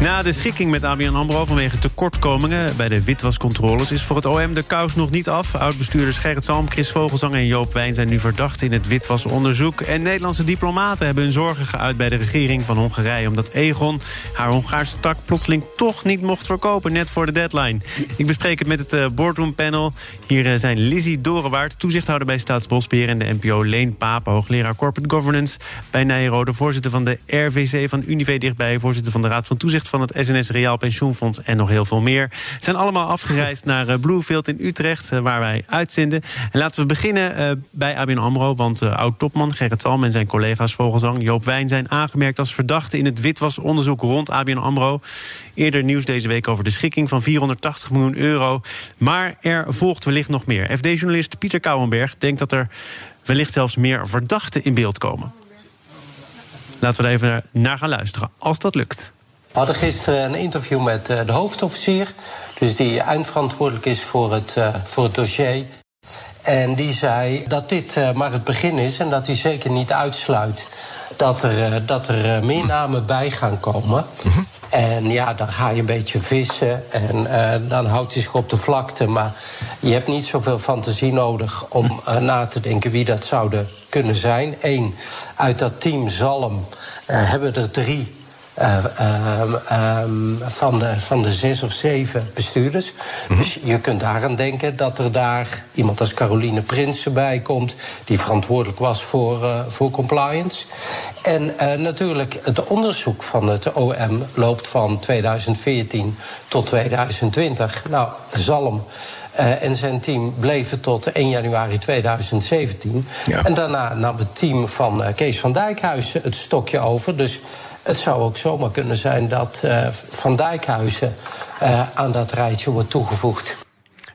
Na de schikking met ABN AMRO vanwege tekortkomingen bij de witwascontroles... is voor het OM de kous nog niet af. Oud-bestuurders Gerrit Salm, Chris Vogelsang en Joop Wijn... zijn nu verdacht in het witwasonderzoek. En Nederlandse diplomaten hebben hun zorgen geuit bij de regering van Hongarije... omdat Egon haar Hongaarse tak plotseling toch niet mocht verkopen... net voor de deadline. Ik bespreek het met het uh, boardroom panel. Hier uh, zijn Lizzie Dorenwaard, toezichthouder bij Staatsbosbeheer... en de NPO Leen Papen, hoogleraar Corporate Governance... bij Nijrode, voorzitter van de RVC van Unive dichtbij... voorzitter van de Raad van Toezicht van het SNS Reaal Pensioenfonds en nog heel veel meer. Zijn allemaal afgereisd naar eh, Bluefield in Utrecht, eh, waar wij uitzenden. En laten we beginnen eh, bij ABN AMRO, want oud-topman Gerrit Salm en zijn collega's Vogelzang, Joop Wijn zijn aangemerkt als verdachten in het witwasonderzoek rond ABN AMRO. Eerder nieuws deze week over de schikking van 480 miljoen euro. Maar er volgt wellicht nog meer. FD-journalist Pieter Kouwenberg denkt dat er wellicht zelfs meer verdachten in beeld komen. Laten we er even naar gaan luisteren, als dat lukt. We hadden gisteren een interview met uh, de hoofdofficier, dus die eindverantwoordelijk is voor het, uh, voor het dossier. En die zei dat dit uh, maar het begin is en dat hij zeker niet uitsluit dat er, dat er meer namen bij gaan komen. Mm En ja, dan ga je een beetje vissen en dan houdt hij zich op de vlakte. Maar je hebt niet zoveel fantasie nodig om na te denken wie dat zouden kunnen zijn. Eén, uit dat team Zalm hebben er drie uh, van, de, van de zes of zeven bestuurders. Mhm. Dus je kunt daaraan denken dat er daar iemand als Caroline Prinsen bij komt, die verantwoordelijk was voor, uh, voor compliance. En uh, natuurlijk, het onderzoek van het OM loopt van 2014 tot 2020. Nou, Zalm. Uh, en zijn team bleven tot 1 januari 2017. Ja. En daarna nam het team van uh, Kees van Dijkhuizen het stokje over. Dus het zou ook zomaar kunnen zijn dat uh, Van Dijkhuizen uh, aan dat rijtje wordt toegevoegd.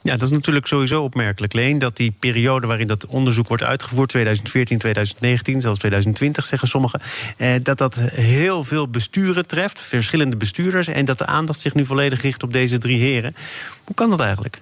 Ja, dat is natuurlijk sowieso opmerkelijk, Leen. Dat die periode waarin dat onderzoek wordt uitgevoerd, 2014, 2019, zelfs 2020, zeggen sommigen. Eh, dat dat heel veel besturen treft, verschillende bestuurders. En dat de aandacht zich nu volledig richt op deze drie heren. Hoe kan dat eigenlijk?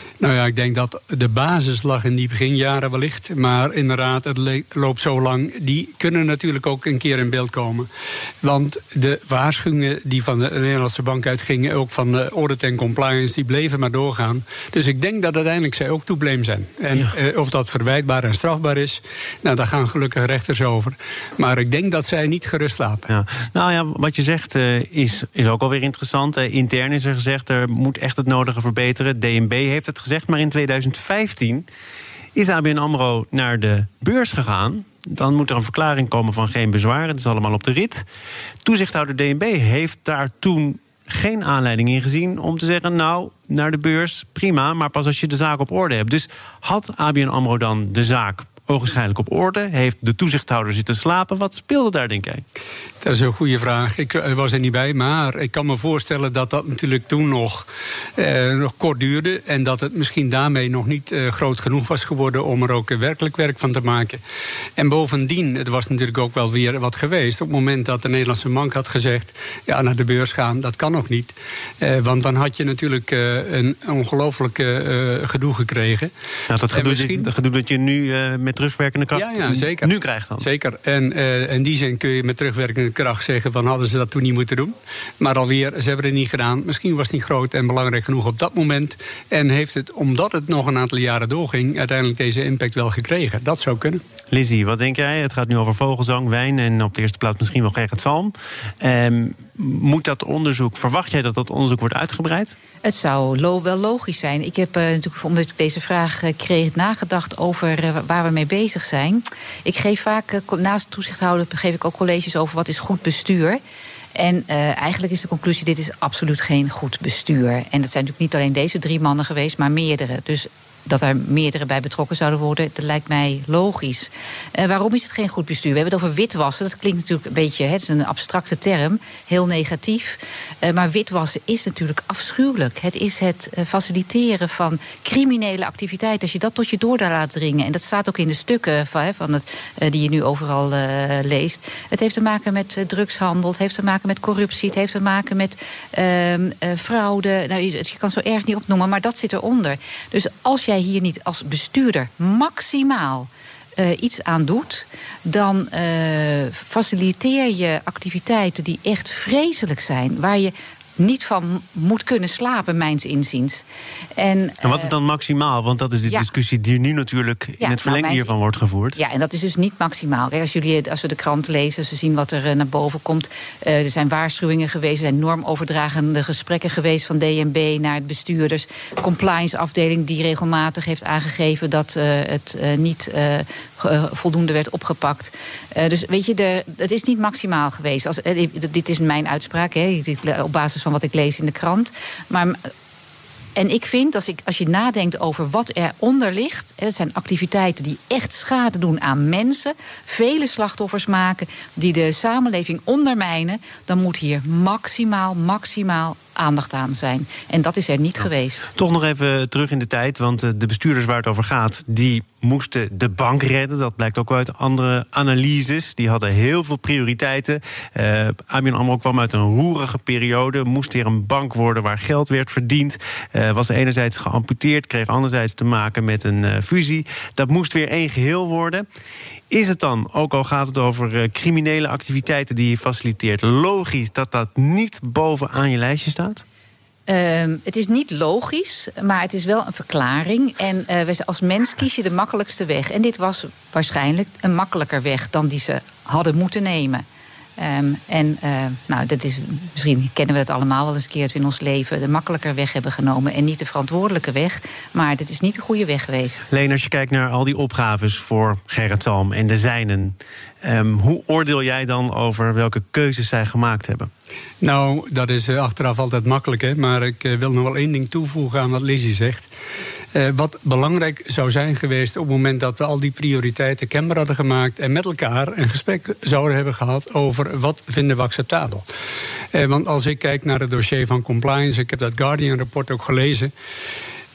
Nou ja, ik denk dat de basis lag in die beginjaren wellicht. Maar inderdaad, het loopt zo lang. Die kunnen natuurlijk ook een keer in beeld komen. Want de waarschuwingen die van de Nederlandse bank uitgingen... ook van de audit en compliance, die bleven maar doorgaan. Dus ik denk dat uiteindelijk zij ook toebleem zijn. En eh, of dat verwijtbaar en strafbaar is... nou, daar gaan gelukkig rechters over. Maar ik denk dat zij niet gerust slapen. Ja. Nou ja, wat je zegt uh, is, is ook alweer interessant. Uh, intern is er gezegd, er moet echt het nodige verbeteren. DNB heeft het gezegd maar in 2015 is ABN AMRO naar de beurs gegaan. Dan moet er een verklaring komen van geen bezwaar. Het is allemaal op de rit. Toezichthouder DNB heeft daar toen geen aanleiding in gezien om te zeggen: Nou, naar de beurs, prima, maar pas als je de zaak op orde hebt. Dus had ABN Amro dan de zaak ogenschijnlijk op orde? Heeft de toezichthouder zitten slapen? Wat speelde daar, denk jij? Dat is een goede vraag. Ik eh, was er niet bij, maar ik kan me voorstellen dat dat natuurlijk toen nog, eh, nog kort duurde. En dat het misschien daarmee nog niet eh, groot genoeg was geworden om er ook werkelijk werk van te maken. En bovendien, het was natuurlijk ook wel weer wat geweest. Op het moment dat de Nederlandse bank had gezegd: ja, naar de beurs gaan, dat kan nog niet. Eh, want dan had je natuurlijk eh, een ongelooflijk eh, gedoe gekregen. Nou, dat gedoe, misschien... dat gedoe dat je nu met terugwerkende kracht ja, ja, zeker. nu krijgt dan. Zeker. En in die zin kun je met terugwerkende kracht zeggen van hadden ze dat toen niet moeten doen. Maar alweer, ze hebben het niet gedaan. Misschien was het niet groot en belangrijk genoeg op dat moment. En heeft het, omdat het nog een aantal jaren doorging, uiteindelijk deze impact wel gekregen. Dat zou kunnen. Lizzie, wat denk jij? Het gaat nu over vogelzang, wijn en op de eerste plaats misschien wel Gerrit Salm. Ehm, moet dat onderzoek, verwacht jij dat dat onderzoek wordt uitgebreid? Het zou wel logisch zijn. Ik heb uh, natuurlijk, omdat ik deze vraag uh, kreeg, nagedacht over uh, waar we mee bezig zijn. Ik geef vaak, naast toezichthouder, geef ik ook colleges over wat is goed bestuur. En eigenlijk is de conclusie: dit is absoluut geen goed bestuur. En dat zijn natuurlijk niet alleen deze drie mannen geweest, maar meerdere. Dus dat er meerdere bij betrokken zouden worden, dat lijkt mij logisch. Uh, waarom is het geen goed bestuur? We hebben het over witwassen. Dat klinkt natuurlijk een beetje, het is een abstracte term, heel negatief. Uh, maar witwassen is natuurlijk afschuwelijk. Het is het uh, faciliteren van criminele activiteiten. Als je dat tot je door laat dringen. En dat staat ook in de stukken van, van het, die je nu overal leest. Het heeft te maken met drugshandel, het heeft te maken met corruptie, het heeft te maken met ehm, fraude. Nou, je, je kan zo erg niet opnoemen, maar dat zit eronder. Dus als jij hier niet als bestuurder maximaal uh, iets aan doet, dan uh, faciliteer je activiteiten die echt vreselijk zijn, waar je niet van moet kunnen slapen, mijns inziens. En, en wat is eh, dan maximaal? Want dat is de discussie die nu natuurlijk in het nou, verlengde nou, hiervan wordt gevoerd. Ja, en dat is dus niet maximaal. Kijk, als, jullie, als we de krant lezen, ze zien wat er eh, naar boven komt. Uh, er zijn waarschuwingen geweest, er zijn normoverdragende gesprekken geweest van DNB naar het bestuurders. Compliance afdeling die regelmatig heeft aangegeven dat het niet voldoende werd opgepakt. dus weet je, de, het is niet maximaal geweest. Als, dit is mijn uitspraak, hè, op basis van wat ik lees in de krant. Maar en ik vind, als, ik, als je nadenkt over wat eronder ligt. Het zijn activiteiten die echt schade doen aan mensen. Vele slachtoffers maken. Die de samenleving ondermijnen. Dan moet hier maximaal, maximaal aandacht aan zijn. En dat is er niet geweest. Toch nog even terug in de tijd, want eh, de bestuurders waar het over gaat, die moesten de bank redden. Dat blijkt ook uit andere analyses. Die hadden heel veel prioriteiten. Uh, ABN AMRO kwam uit een roerige periode, moest weer een bank worden waar geld werd verdiend. Uh, was enerzijds geamputeerd, kreeg anderzijds te maken met een uh, fusie. Dat moest weer één geheel worden. Is het dan, ook al gaat het over criminele activiteiten die je faciliteert, logisch dat dat niet bovenaan je lijstje staat? Uh, het is niet logisch, maar het is wel een verklaring. En uh, als mens kies je de makkelijkste weg. En dit was waarschijnlijk een makkelijker weg dan die ze hadden moeten nemen. Um, en uh, nou, dat is, misschien kennen we het allemaal wel eens een keer dat we in ons leven de makkelijker weg hebben genomen en niet de verantwoordelijke weg. Maar dit is niet de goede weg geweest. Leen, als je kijkt naar al die opgaves voor Gerrit Salm en de zijnen, um, hoe oordeel jij dan over welke keuzes zij gemaakt hebben? Nou, dat is uh, achteraf altijd makkelijk, hè? maar ik uh, wil nog wel één ding toevoegen aan wat Lizzie zegt. Uh, wat belangrijk zou zijn geweest op het moment dat we al die prioriteiten kenbaar hadden gemaakt en met elkaar een gesprek zouden hebben gehad over wat vinden we acceptabel. want als ik kijk naar het dossier van compliance, ik heb dat Guardian-rapport ook gelezen.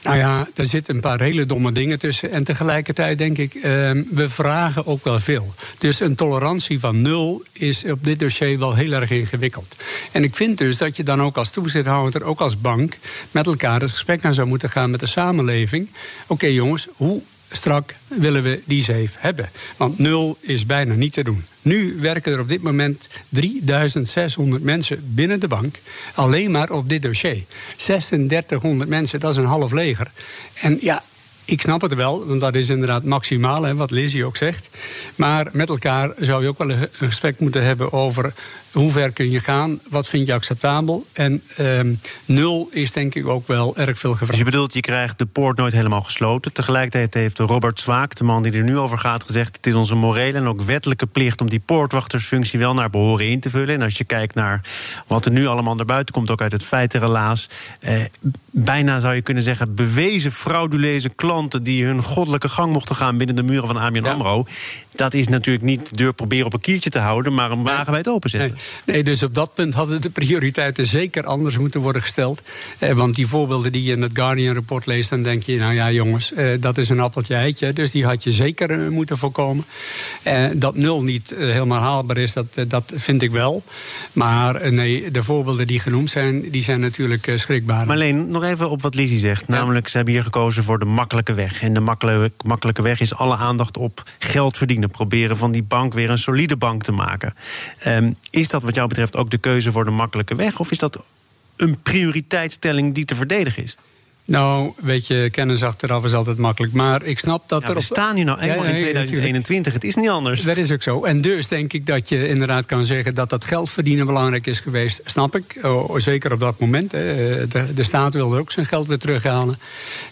Nou ja, er zitten een paar hele domme dingen tussen. En tegelijkertijd denk ik, uh, we vragen ook wel veel. Dus een tolerantie van nul is op dit dossier wel heel erg ingewikkeld. En ik vind dus dat je dan ook als toezichthouder, ook als bank, met elkaar het gesprek aan zou moeten gaan met de samenleving. Oké jongens, hoe strak willen we die safe hebben. Want nul is bijna niet te doen. Nu werken er op dit moment 3600 mensen binnen de bank. Alleen maar op dit dossier. 3600 mensen, dat is een half leger. En ja, ik snap het wel, want dat is inderdaad maximaal, hè, wat Lizzie ook zegt. Maar met elkaar zou je ook wel een gesprek moeten hebben over hoe ver kun je gaan? Wat vind je acceptabel? En ehm, nul is denk ik ook wel erg veel gevraagd. Dus je bedoelt, je krijgt de poort nooit helemaal gesloten. Tegelijkertijd heeft Robert Zwaak, de man die er nu over gaat, gezegd... het is onze morele en ook wettelijke plicht... om die poortwachtersfunctie wel naar behoren in te vullen. En als je kijkt naar wat er nu allemaal naar buiten komt... ook uit het feitenrelaas... Eh, bijna zou je kunnen zeggen... bewezen frauduleuze die hun goddelijke gang mochten gaan binnen de muren van ABN AMRO... dat is natuurlijk niet de deur proberen op een kiertje te houden... maar een wagenwijd openzetten. Nee, dus op dat punt hadden de prioriteiten zeker anders moeten worden gesteld. Eh, want die voorbeelden die je in het Guardian-rapport leest, dan denk je, nou ja, jongens, eh, dat is een appeltje eitje. Dus die had je zeker eh, moeten voorkomen. Eh, dat nul niet eh, helemaal haalbaar is, dat, dat vind ik wel. Maar nee, de voorbeelden die genoemd zijn, die zijn natuurlijk schrikbaar. Maar alleen nog even op wat Lizzie zegt. Namelijk, ze hebben hier gekozen voor de makkelijke weg. En de makkelijke, makkelijke weg is alle aandacht op geld verdienen. Proberen van die bank weer een solide bank te maken. Um, is dat wat jou betreft ook de keuze voor de makkelijke weg? Of is dat een prioriteitsstelling die te verdedigen is? Nou, weet je, kennis achteraf is altijd makkelijk. Maar ik snap dat ja, er. We staan hier nou eenmaal in 2021. Het is niet anders. Dat is ook zo. En dus denk ik dat je inderdaad kan zeggen dat dat geld verdienen belangrijk is geweest. Snap ik. Oh, zeker op dat moment. Hè. De, de, staat wilde ook zijn geld weer terughalen.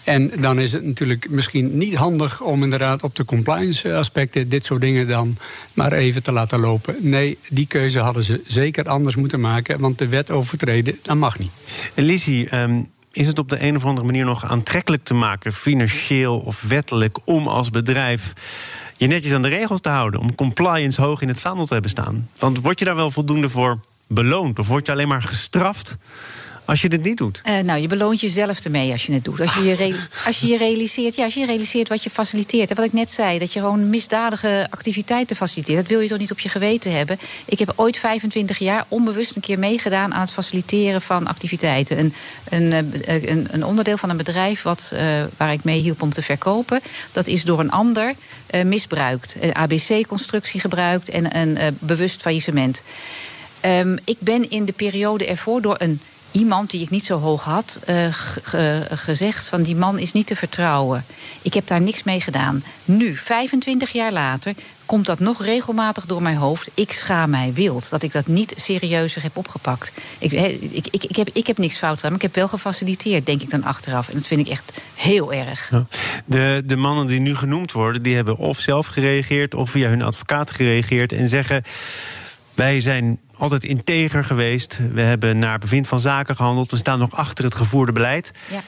En dan is het natuurlijk misschien niet handig om inderdaad op de compliance aspecten dit soort dingen dan maar even te laten lopen. Nee, die keuze hadden ze zeker anders moeten maken. Want de wet overtreden, dat mag niet. Lizzie, um, is het op de een of andere manier nog aantrekkelijk te maken, financieel of wettelijk, om als bedrijf je netjes aan de regels te houden, om compliance hoog in het vaandel te hebben staan? Want word je daar wel voldoende voor beloond of word je alleen maar gestraft? Als je dit niet doet? Uh, nou, je beloont jezelf ermee als je het doet. Als je je, als je, je realiseert, ja, als je realiseert wat je faciliteert. En wat ik net zei, dat je gewoon misdadige activiteiten faciliteert. Dat wil je toch niet op je geweten hebben. Ik heb ooit 25 jaar onbewust een keer meegedaan aan het faciliteren van activiteiten. Een, een, eh, een, een onderdeel van een bedrijf wat, uh, waar ik mee hielp om te verkopen, dat is door een ander uh, misbruikt. Een ABC-constructie gebruikt en een bewust faillissement. Um, ik ben in de periode ervoor door een iemand die ik niet zo hoog had uh, gezegd van die man is niet te vertrouwen. Ik heb daar niks mee gedaan. Nu, 25 jaar later, komt dat nog regelmatig door mijn hoofd. Ik schaam mij wild dat ik dat niet serieuzer heb opgepakt. Ik, ik, ik, ik, heb, ik heb niks fout gedaan, maar ik heb wel gefaciliteerd, denk ik dan achteraf. En dat vind ik echt heel erg. De, de mannen die nu genoemd worden, die hebben of zelf gereageerd... of via hun advocaat gereageerd en zeggen... wij zijn altijd integer geweest. We hebben naar bevind van zaken gehandeld. We staan nog achter het gevoerde beleid. Ja.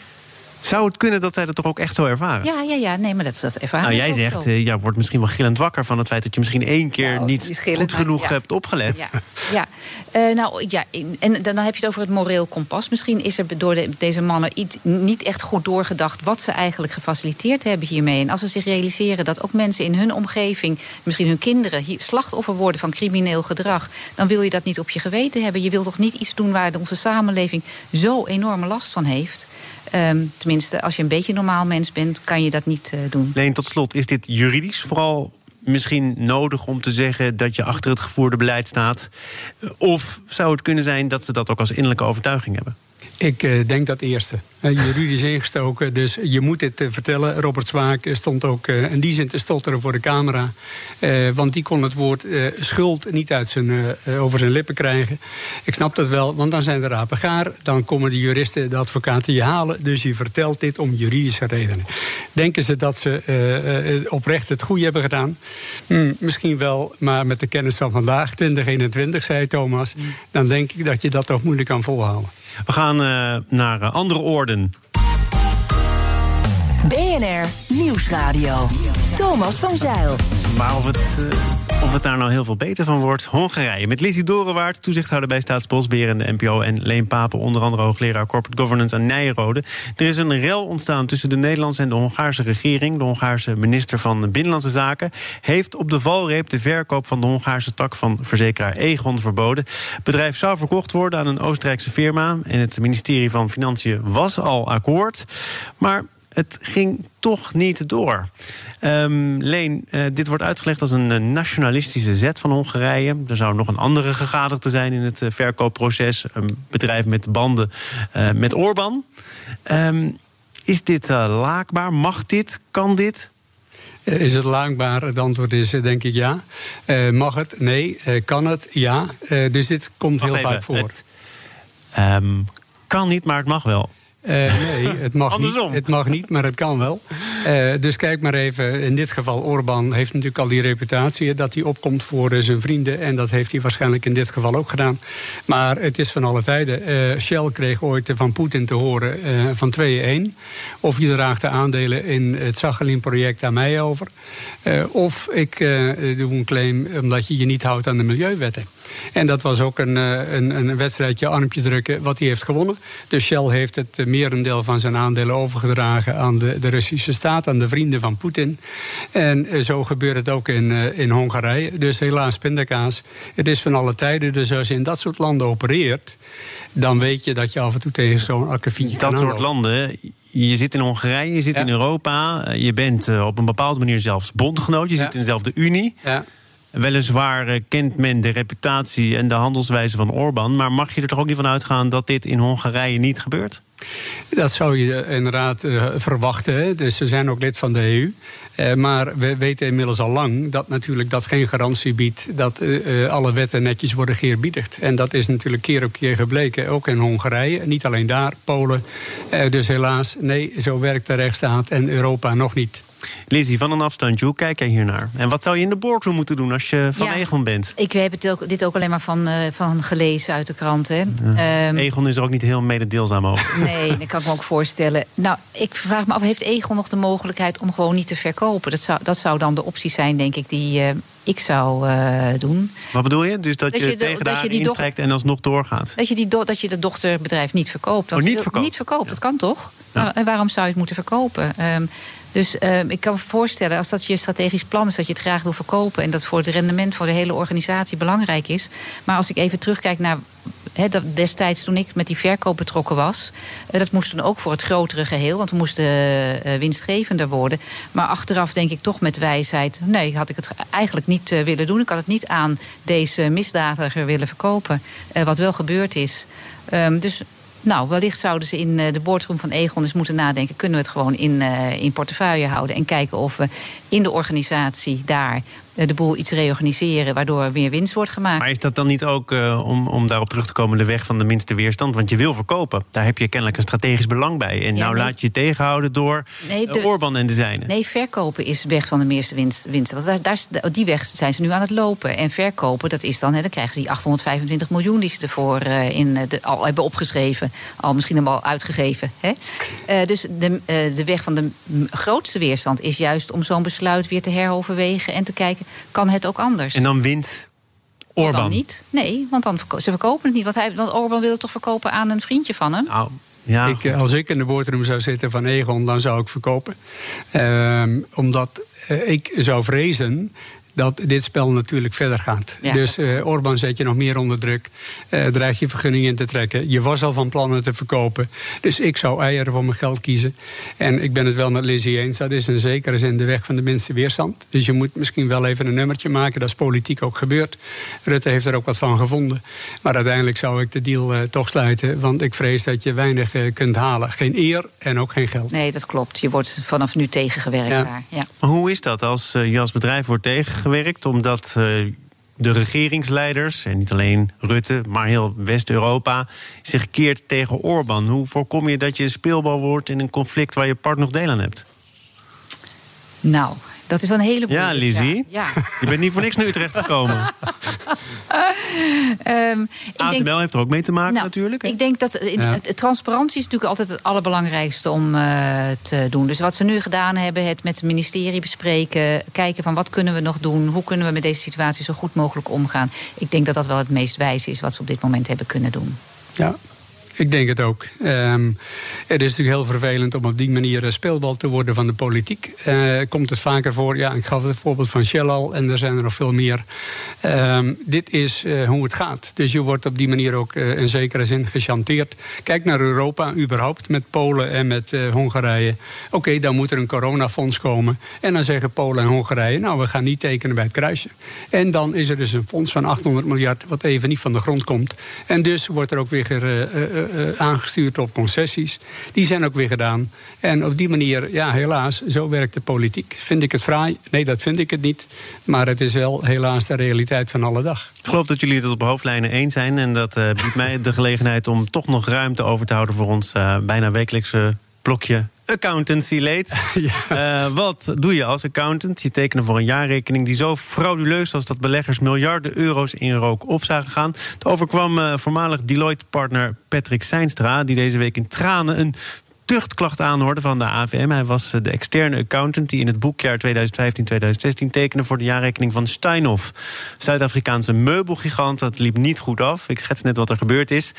Zou het kunnen dat zij dat toch ook echt zo ervaren? Ja, ja, ja. Nee, maar dat, dat ervaren Nou, jij zegt, uh, ja, wordt misschien wel gillend wakker van het feit dat je misschien één keer nou, niet goed genoeg hebt opgelet. Ja, ja. Uh, nou ja, en dan heb je het over het moreel kompas. Misschien is er door de, deze mannen iets, niet echt goed doorgedacht wat ze eigenlijk gefaciliteerd hebben hiermee. En als ze zich realiseren dat ook mensen in hun omgeving, misschien hun kinderen, hier slachtoffer worden van crimineel gedrag, dan wil je dat niet op je geweten hebben. Je wilt toch niet iets doen waar onze samenleving zo enorme last van heeft. Um, tenminste, als je een beetje normaal mens bent, kan je dat niet uh, doen. Leen, tot slot, is dit juridisch vooral misschien nodig om te zeggen dat je achter het gevoerde beleid staat? Of zou het kunnen zijn dat ze dat ook als innerlijke overtuiging hebben? Ik uh, denk dat eerste. Uh, juridisch ingestoken, dus je moet dit uh, vertellen. Robert Zwaak stond ook in die zin te stotteren voor de camera. want die kon het woord schuld niet uit zijn, over zijn lippen krijgen. Ik snap dat wel, want dan zijn de rapen gaar. Dan komen de juristen, de advocaten je halen. Dus je vertelt dit om juridische redenen. Denken ze dat ze oprecht het goede hebben gedaan? Hm, misschien wel, maar met de kennis van vandaag, 2021, zei Thomas... dan denk ik dat je dat toch moeilijk kan volhouden. We gaan uh, naar uh, andere orden. BNR Nieuwsradio. Thomas van Zeil. Maar of het, uh, of het daar nou heel veel beter van wordt. Hongarije. Met Lizzie Dorenwaard, toezichthouder bij Staatsbosbeheer en de NPO. En Leen Papen, onder andere hoogleraar Corporate Governance aan Nijrode. Er is een rel ontstaan tussen de Nederlandse en de Hongaarse regering. De Hongaarse minister van Binnenlandse Zaken heeft op de valreep de verkoop van de Hongaarse tak van verzekeraar Egon verboden. Het bedrijf zou verkocht worden aan een Oostenrijkse firma. En het ministerie van Financiën was al akkoord. Maar het ging toch niet door. Um, Leen, uh, dit wordt uitgelegd als een uh, nationalistische zet van Hongarije. Er zou nog een andere gegadigde zijn in het uh, verkoopproces. Een bedrijf met banden met Orbán. Um, is dit laakbaar? Mag dit? Kan dit? Is het laakbaar? Het antwoord is denk ik ja. mag het? Nee. kan het? Ja. dus dit komt Wacht heel even, vaak voor. Het, um, kan niet, maar het mag wel. Uh, nee, het mag, niet, het mag niet, maar het kan wel. Uh, dus kijk maar even, in dit geval Orbán heeft natuurlijk al die reputatie... dat hij opkomt voor uh, zijn vrienden. En dat heeft hij waarschijnlijk in dit geval ook gedaan. Maar het is van alle tijden. Shell kreeg ooit van Poetin te horen van 2-1... of je draagt de aandelen in het Sachalin-project aan mij over... of ik doe een claim omdat je je niet houdt aan de milieuwetten. En dat was ook een, een, een wedstrijdje armpje drukken wat hij heeft gewonnen. Dus Shell heeft het merendeel van zijn aandelen overgedragen aan de, de Russische staat, aan de vrienden van Poetin. En eh, zo gebeurt het ook in, uh, in Hongarije. Dus helaas pindakaas. Het is van alle tijden. Dus als je in dat soort landen opereert, dan weet je dat je af en toe tegen zo'n akkefietje Dat soort landen, je zit in Hongarije, je zit ja. in Europa, eh, je bent op een bepaalde manier zelfs bondgenoot, je ja. zit in dezelfde Unie. Ja. Weliswaar kent men de reputatie en de handelswijze van Orbán, maar mag je er toch ook niet van uitgaan dat dit in Hongarije niet gebeurt? Dat zou je inderdaad uh, verwachten. Dus ze zijn ook lid van de EU. Maar we weten inmiddels al lang dat natuurlijk dat geen garantie biedt dat alle wetten netjes worden geëerbiedigd. En dat is natuurlijk keer op keer gebleken, ook in Hongarije. Niet alleen daar, Polen. dus helaas, nee, zo werkt de rechtsstaat en Europa nog niet. Lizzie, van een afstandje, hoe kijk jij hiernaar? En wat zou je in de boardroom moeten doen als je van Ja. Egon bent? Ik heb het ook, dit ook alleen maar van, eh, van gelezen uit de krant. Hè. Ehm, Egon is er ook niet heel mededeelzaam over. Nee, dat kan ik me ook voorstellen. Nou, ik vraag me af, heeft Egon nog de mogelijkheid om gewoon niet te verkopen? Dat zou, dat zou dan de optie zijn, denk ik, die eh, ik zou eh, doen. Wat bedoel je? Dus dat, Dat je, je de- tegen dat de je die instrijkt en alsnog doorgaat? Dat je, die do- dat je de dochterbedrijf niet verkoopt. Dat Oh, niet verkoopt? Niet verkoopt, dat kan toch? Ja. Nou, en waarom zou je het moeten verkopen? Ehm, dus ehm, ik kan me voorstellen, als dat je strategisch plan is... dat je het graag wil verkopen... en dat voor het rendement van de hele organisatie belangrijk is. Maar als ik even terugkijk naar dat destijds toen ik met die verkoop betrokken was... eh, dat moest toen ook voor het grotere geheel... want we moesten eh, winstgevender worden. Maar achteraf denk ik toch met wijsheid... nee, had ik het eigenlijk niet eh, willen doen. Ik had het niet aan deze misdadiger willen verkopen. eh, wat wel gebeurd is. Ehm, dus nou, wellicht zouden ze in eh, de boardroom van Egon eens moeten nadenken... kunnen we het gewoon in, eh, in portefeuille houden... en kijken of we in de organisatie daar de boel iets reorganiseren... waardoor er meer winst wordt gemaakt. Maar is dat dan niet ook, eh, om, om daarop terug te komen, de weg van de minste weerstand? Want je wil verkopen. Daar heb je kennelijk een strategisch belang bij. En Ja, nou nee. laat je je tegenhouden door Nee, eh, de- Orbán en de zijnen. Nee, verkopen is de weg van de meeste winst. winst. Want daar, die weg zijn ze nu aan het lopen. En verkopen, dat is dan, hè, dan krijgen ze die 825 miljoen die ze ervoor eh, in, eh, de, al hebben opgeschreven. Al misschien al uitgegeven. Hè? Eh, dus de, eh, de weg van de grootste weerstand is juist om zo'n besluit weer te heroverwegen en te kijken, kan het ook anders? En dan wint Dan Orbán. niet? Nee, want dan, verko- ze verkopen het niet. Want, hij, want Orbán wil het toch verkopen aan een vriendje van hem? Nou, ja, Ik, eh, als ik in de boardroom zou zitten van Egon, dan zou ik verkopen. Ehm, omdat eh, ik zou vrezen dat dit spel natuurlijk verder gaat. Ja. Dus eh Orbán zet je nog meer onder druk. eh dreig je vergunning in te trekken. Je was al van plannen te verkopen. Dus ik zou eieren voor mijn geld kiezen. En ik ben het wel met Lizzie eens. Dat is in zekere zin de weg van de minste weerstand. Dus je moet misschien wel even een nummertje maken. Dat is politiek ook gebeurd. Rutte heeft er ook wat van gevonden. Maar uiteindelijk zou ik de deal eh, toch sluiten. Want ik vrees dat je weinig kunt halen. Geen eer en ook geen geld. Nee, dat klopt. Je wordt vanaf nu tegengewerkt Ja. daar. Ja. Maar hoe is dat als je als bedrijf wordt tegengewerkt? Omdat eh, de regeringsleiders, en niet alleen Rutte, maar heel West-Europa, zich keert tegen Orbán. Hoe voorkom je dat je speelbal wordt in een conflict waar je part nog deel aan hebt? Nou, dat is wel een hele Ja, Lizzie. Ja. Je bent niet voor niks naar Utrecht gekomen. Ehm, ASML denk, heeft er ook mee te maken nou, natuurlijk. hè? Ik denk dat in, Ja. het- transparantie is natuurlijk altijd het allerbelangrijkste om eh, te doen. Dus wat ze nu gedaan hebben, het met het ministerie bespreken, kijken van wat kunnen we nog doen, hoe kunnen we met deze situatie zo goed mogelijk omgaan. Ik denk dat dat wel het meest wijze is wat ze op dit moment hebben kunnen doen. Ja, ik denk het ook. Ehm, het is natuurlijk heel vervelend om op die manier eh, speelbal te worden van de politiek. Eh, komt het vaker voor? Ja, ik gaf het voorbeeld van Shell al en er zijn er nog veel meer. Ehm, dit is eh, hoe het gaat. Dus je wordt op die manier ook in zekere zin gechanteerd. Kijk naar Europa überhaupt met Polen en met Hongarije. Oké, dan moet er een coronafonds komen. En dan zeggen Polen en Hongarije, nou we gaan niet tekenen bij het kruisje. En dan is er dus een fonds van 800 miljard wat even niet van de grond komt. En dus wordt er ook weer aangestuurd op concessies. Die zijn ook weer gedaan. En op die manier, ja helaas, zo werkt de politiek. Vind ik het fraai? Nee, dat vind ik het niet. Maar het is wel helaas de realiteit van alle dag. Ik geloof dat jullie het op hoofdlijnen eens zijn. En dat eh, biedt mij de gelegenheid om toch nog ruimte over te houden voor ons eh, bijna wekelijkse blokje accountancy leed. Eh, wat doe je als accountant? Je tekenen voor een jaarrekening die zo frauduleus was dat beleggers miljarden euro's in rook op zagen gaan. Het overkwam eh, voormalig Deloitte-partner Patrick Seinstra, die deze week in tranen een tuchtklacht aanhoorde van de AVM. Hij was eh, de externe accountant die in het boekjaar 2015-2016 tekende voor de jaarrekening van Steinhoff. Zuid-Afrikaanse meubelgigant. Dat liep niet goed af. Ik schets net wat er gebeurd is.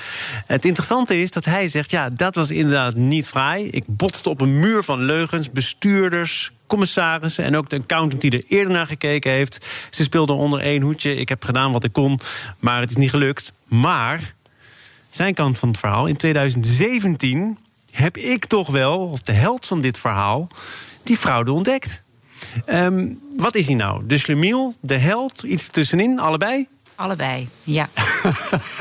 Het interessante is dat hij zegt: ja, dat was inderdaad niet fraai. Ik botste op een muur van leugens, bestuurders. Commissarissen en ook de accountant die er eerder naar gekeken heeft. Ze speelden onder één hoedje. Ik heb gedaan wat ik kon, maar het is niet gelukt. Maar zijn kant van het verhaal. In 2017 heb ik toch wel, als de held van dit verhaal, die fraude ontdekt. Ehm, wat is hij nou? De slemiel, de held, iets tussenin, allebei? Allebei, ja.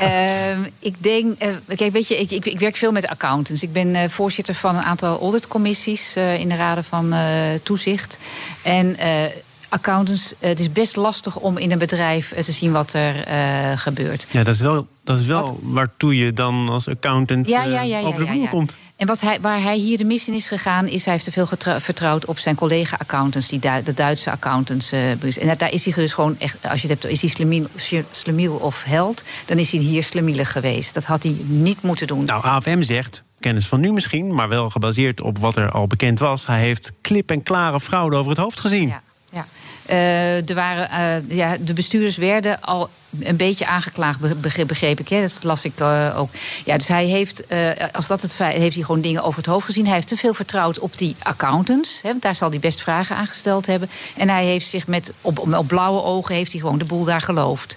Ehm, ik denk, eh, kijk, weet je, ik, ik, ik werk veel met accountants. Ik ben eh, voorzitter van een aantal auditcommissies eh, in de raden van toezicht. En accountants, het is best lastig om in een bedrijf te zien wat er gebeurt. Ja, dat is wel, dat is wel waartoe je dan als accountant ja, ja, ja, over de vloer komt. En wat hij, waar hij hier de mis in is gegaan, is hij heeft te veel vertrouwd op zijn collega-accountants, die de Duitse accountants. en daar is hij dus gewoon echt, als je het hebt, is hij slemiel, slemiel of held, dan is hij hier slemielig geweest. Dat had hij niet moeten doen. Nou, AFM zegt, kennis van nu misschien, maar wel gebaseerd op wat er al bekend was. Hij heeft klip en klare fraude over het hoofd gezien. Ja, ja. Uh, er waren, uh, ja, de bestuurders werden al een beetje aangeklaagd, begreep ik. Hè? Dat las ik uh, ook. Ja, dus hij heeft, uh, als dat het feit, heeft hij gewoon dingen over het hoofd gezien. Hij heeft te veel vertrouwd op die accountants. Hè? Want daar zal hij best vragen aan gesteld hebben. En hij heeft zich met op, op blauwe ogen heeft hij gewoon de boel daar geloofd.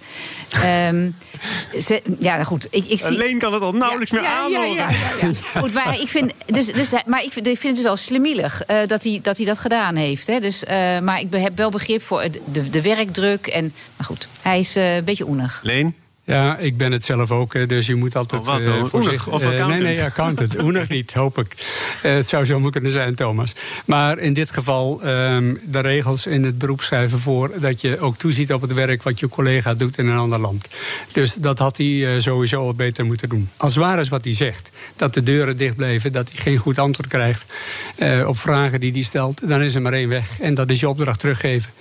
Um, ze, ja, goed. Ik, ik zie... Alleen kan het al nauwelijks meer ja, aanhoren. Ja, ja, goed, maar ik vind, dus, dus, maar ik vind, ik vind het wel slemielig uh, dat, hij, dat hij dat gedaan heeft. Hè? Dus, maar ik heb wel begrip voor de, de werkdruk. En, maar goed, hij is een beetje Leen? Ja, ik ben het zelf ook, dus je moet altijd... Oh, wat, uh, voor zich, of accountant? Uh, nee, nee, accountant. Oenig niet, hoop ik. Uh, het zou zo kunnen zijn, Thomas. Maar in dit geval, um, de regels in het beroep schrijven voor... dat je ook toeziet op het werk wat je collega doet in een ander land. Dus dat had hij sowieso al beter moeten doen. Als waar is wat hij zegt, dat de deuren dicht blijven... dat hij geen goed antwoord krijgt op vragen die hij stelt... dan is er maar één weg. En dat is je opdracht teruggeven.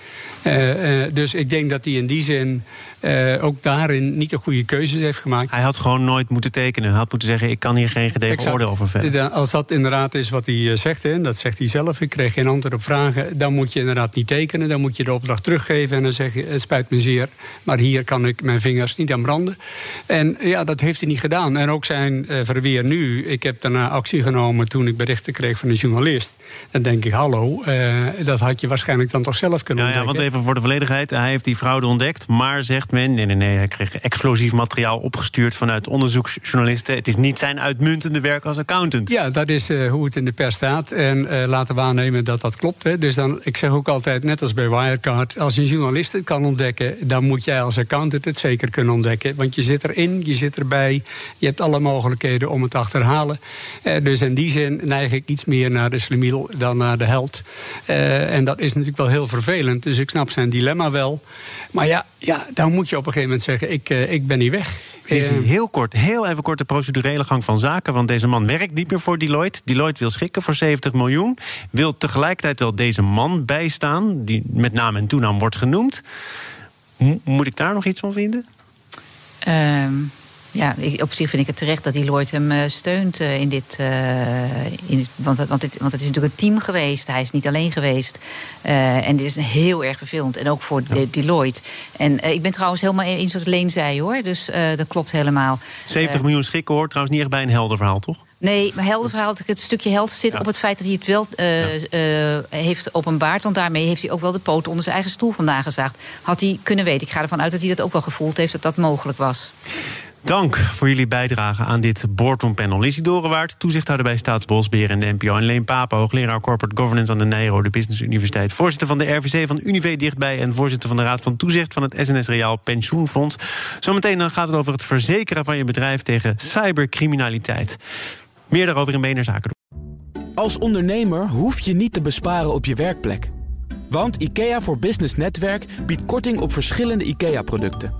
Uh, uh, dus ik denk dat hij in die zin uh, ook daarin niet de goede keuzes heeft gemaakt. Hij had gewoon nooit moeten tekenen. Hij had moeten zeggen: ik kan hier geen gedegen oordeel over vellen. Als dat inderdaad is wat hij zegt, en dat zegt hij zelf, ik kreeg geen antwoord op vragen, dan moet je inderdaad niet tekenen. Dan moet je de opdracht teruggeven en dan zeg je: het spijt me zeer, maar hier kan ik mijn vingers niet aan branden. En ja, dat heeft hij niet gedaan. En ook zijn verweer nu. Ik heb daarna actie genomen toen ik berichten kreeg van een journalist. Dan denk ik: hallo, dat had je waarschijnlijk dan toch zelf kunnen ja, ja, even voor de volledigheid. Hij heeft die fraude ontdekt, maar zegt men... nee, nee, nee, hij kreeg explosief materiaal opgestuurd vanuit onderzoeksjournalisten. Het is niet zijn uitmuntende werk als accountant. Ja, dat is uh, hoe het in de pers staat. En uh, laten we aannemen dat dat klopt. Hè. Dus dan, ik zeg ook altijd, net als bij Wirecard... als een journalist het kan ontdekken... dan moet jij als accountant het zeker kunnen ontdekken. Want je zit erin, je zit erbij... je hebt alle mogelijkheden om het te achterhalen. Uh, dus in die zin neig ik iets meer naar de slemiel dan naar de held. en dat is natuurlijk wel heel vervelend. Dus ik snap snap zijn dilemma wel. Maar ja, ja dan moet je op een gegeven moment zeggen: ik, uh, ik ben niet weg. is eh, heel kort, heel even kort de procedurele gang van zaken. Want deze man werkt niet meer voor Deloitte. Deloitte wil schikken voor 70 miljoen. Wil tegelijkertijd wel deze man bijstaan, die met naam en toenaam wordt genoemd. moet ik daar nog iets van vinden? Um ja, op zich vind ik het terecht dat Deloitte hem uh, steunt uh, in dit. Uh, in dit want, want, het, want het is natuurlijk een team geweest. Hij is niet alleen geweest. en dit is heel erg vervelend. En ook voor ja. Deloitte. En ik ben trouwens helemaal eens wat Leen zei hoor. Dus dat klopt helemaal. 70 miljoen schikken hoort trouwens niet echt bij een helder verhaal, toch? Nee, maar helder verhaal, het stukje held zit op het feit dat hij het wel uh, ja. uh, heeft openbaard. Want daarmee heeft hij ook wel de poot onder zijn eigen stoel vandaan gezaagd. Had hij kunnen weten. Ik ga ervan uit dat hij dat ook wel gevoeld heeft dat dat mogelijk was. Dank voor jullie bijdrage aan dit boardroompanel. Lizzie Dorenwaard, toezichthouder bij Staatsbosbeheer en de NPO... en Leen Papa, hoogleraar Corporate Governance aan de Nijrode Business Universiteit... voorzitter van de RVC van Unive dichtbij... en voorzitter van de Raad van Toezicht van het SNS Reaal Pensioenfonds. Zometeen dan gaat het over het verzekeren van je bedrijf tegen cybercriminaliteit. Meer daarover in Bener Zaken. Als ondernemer hoef je niet te besparen op je werkplek. Want IKEA voor Business Netwerk biedt korting op verschillende IKEA-producten...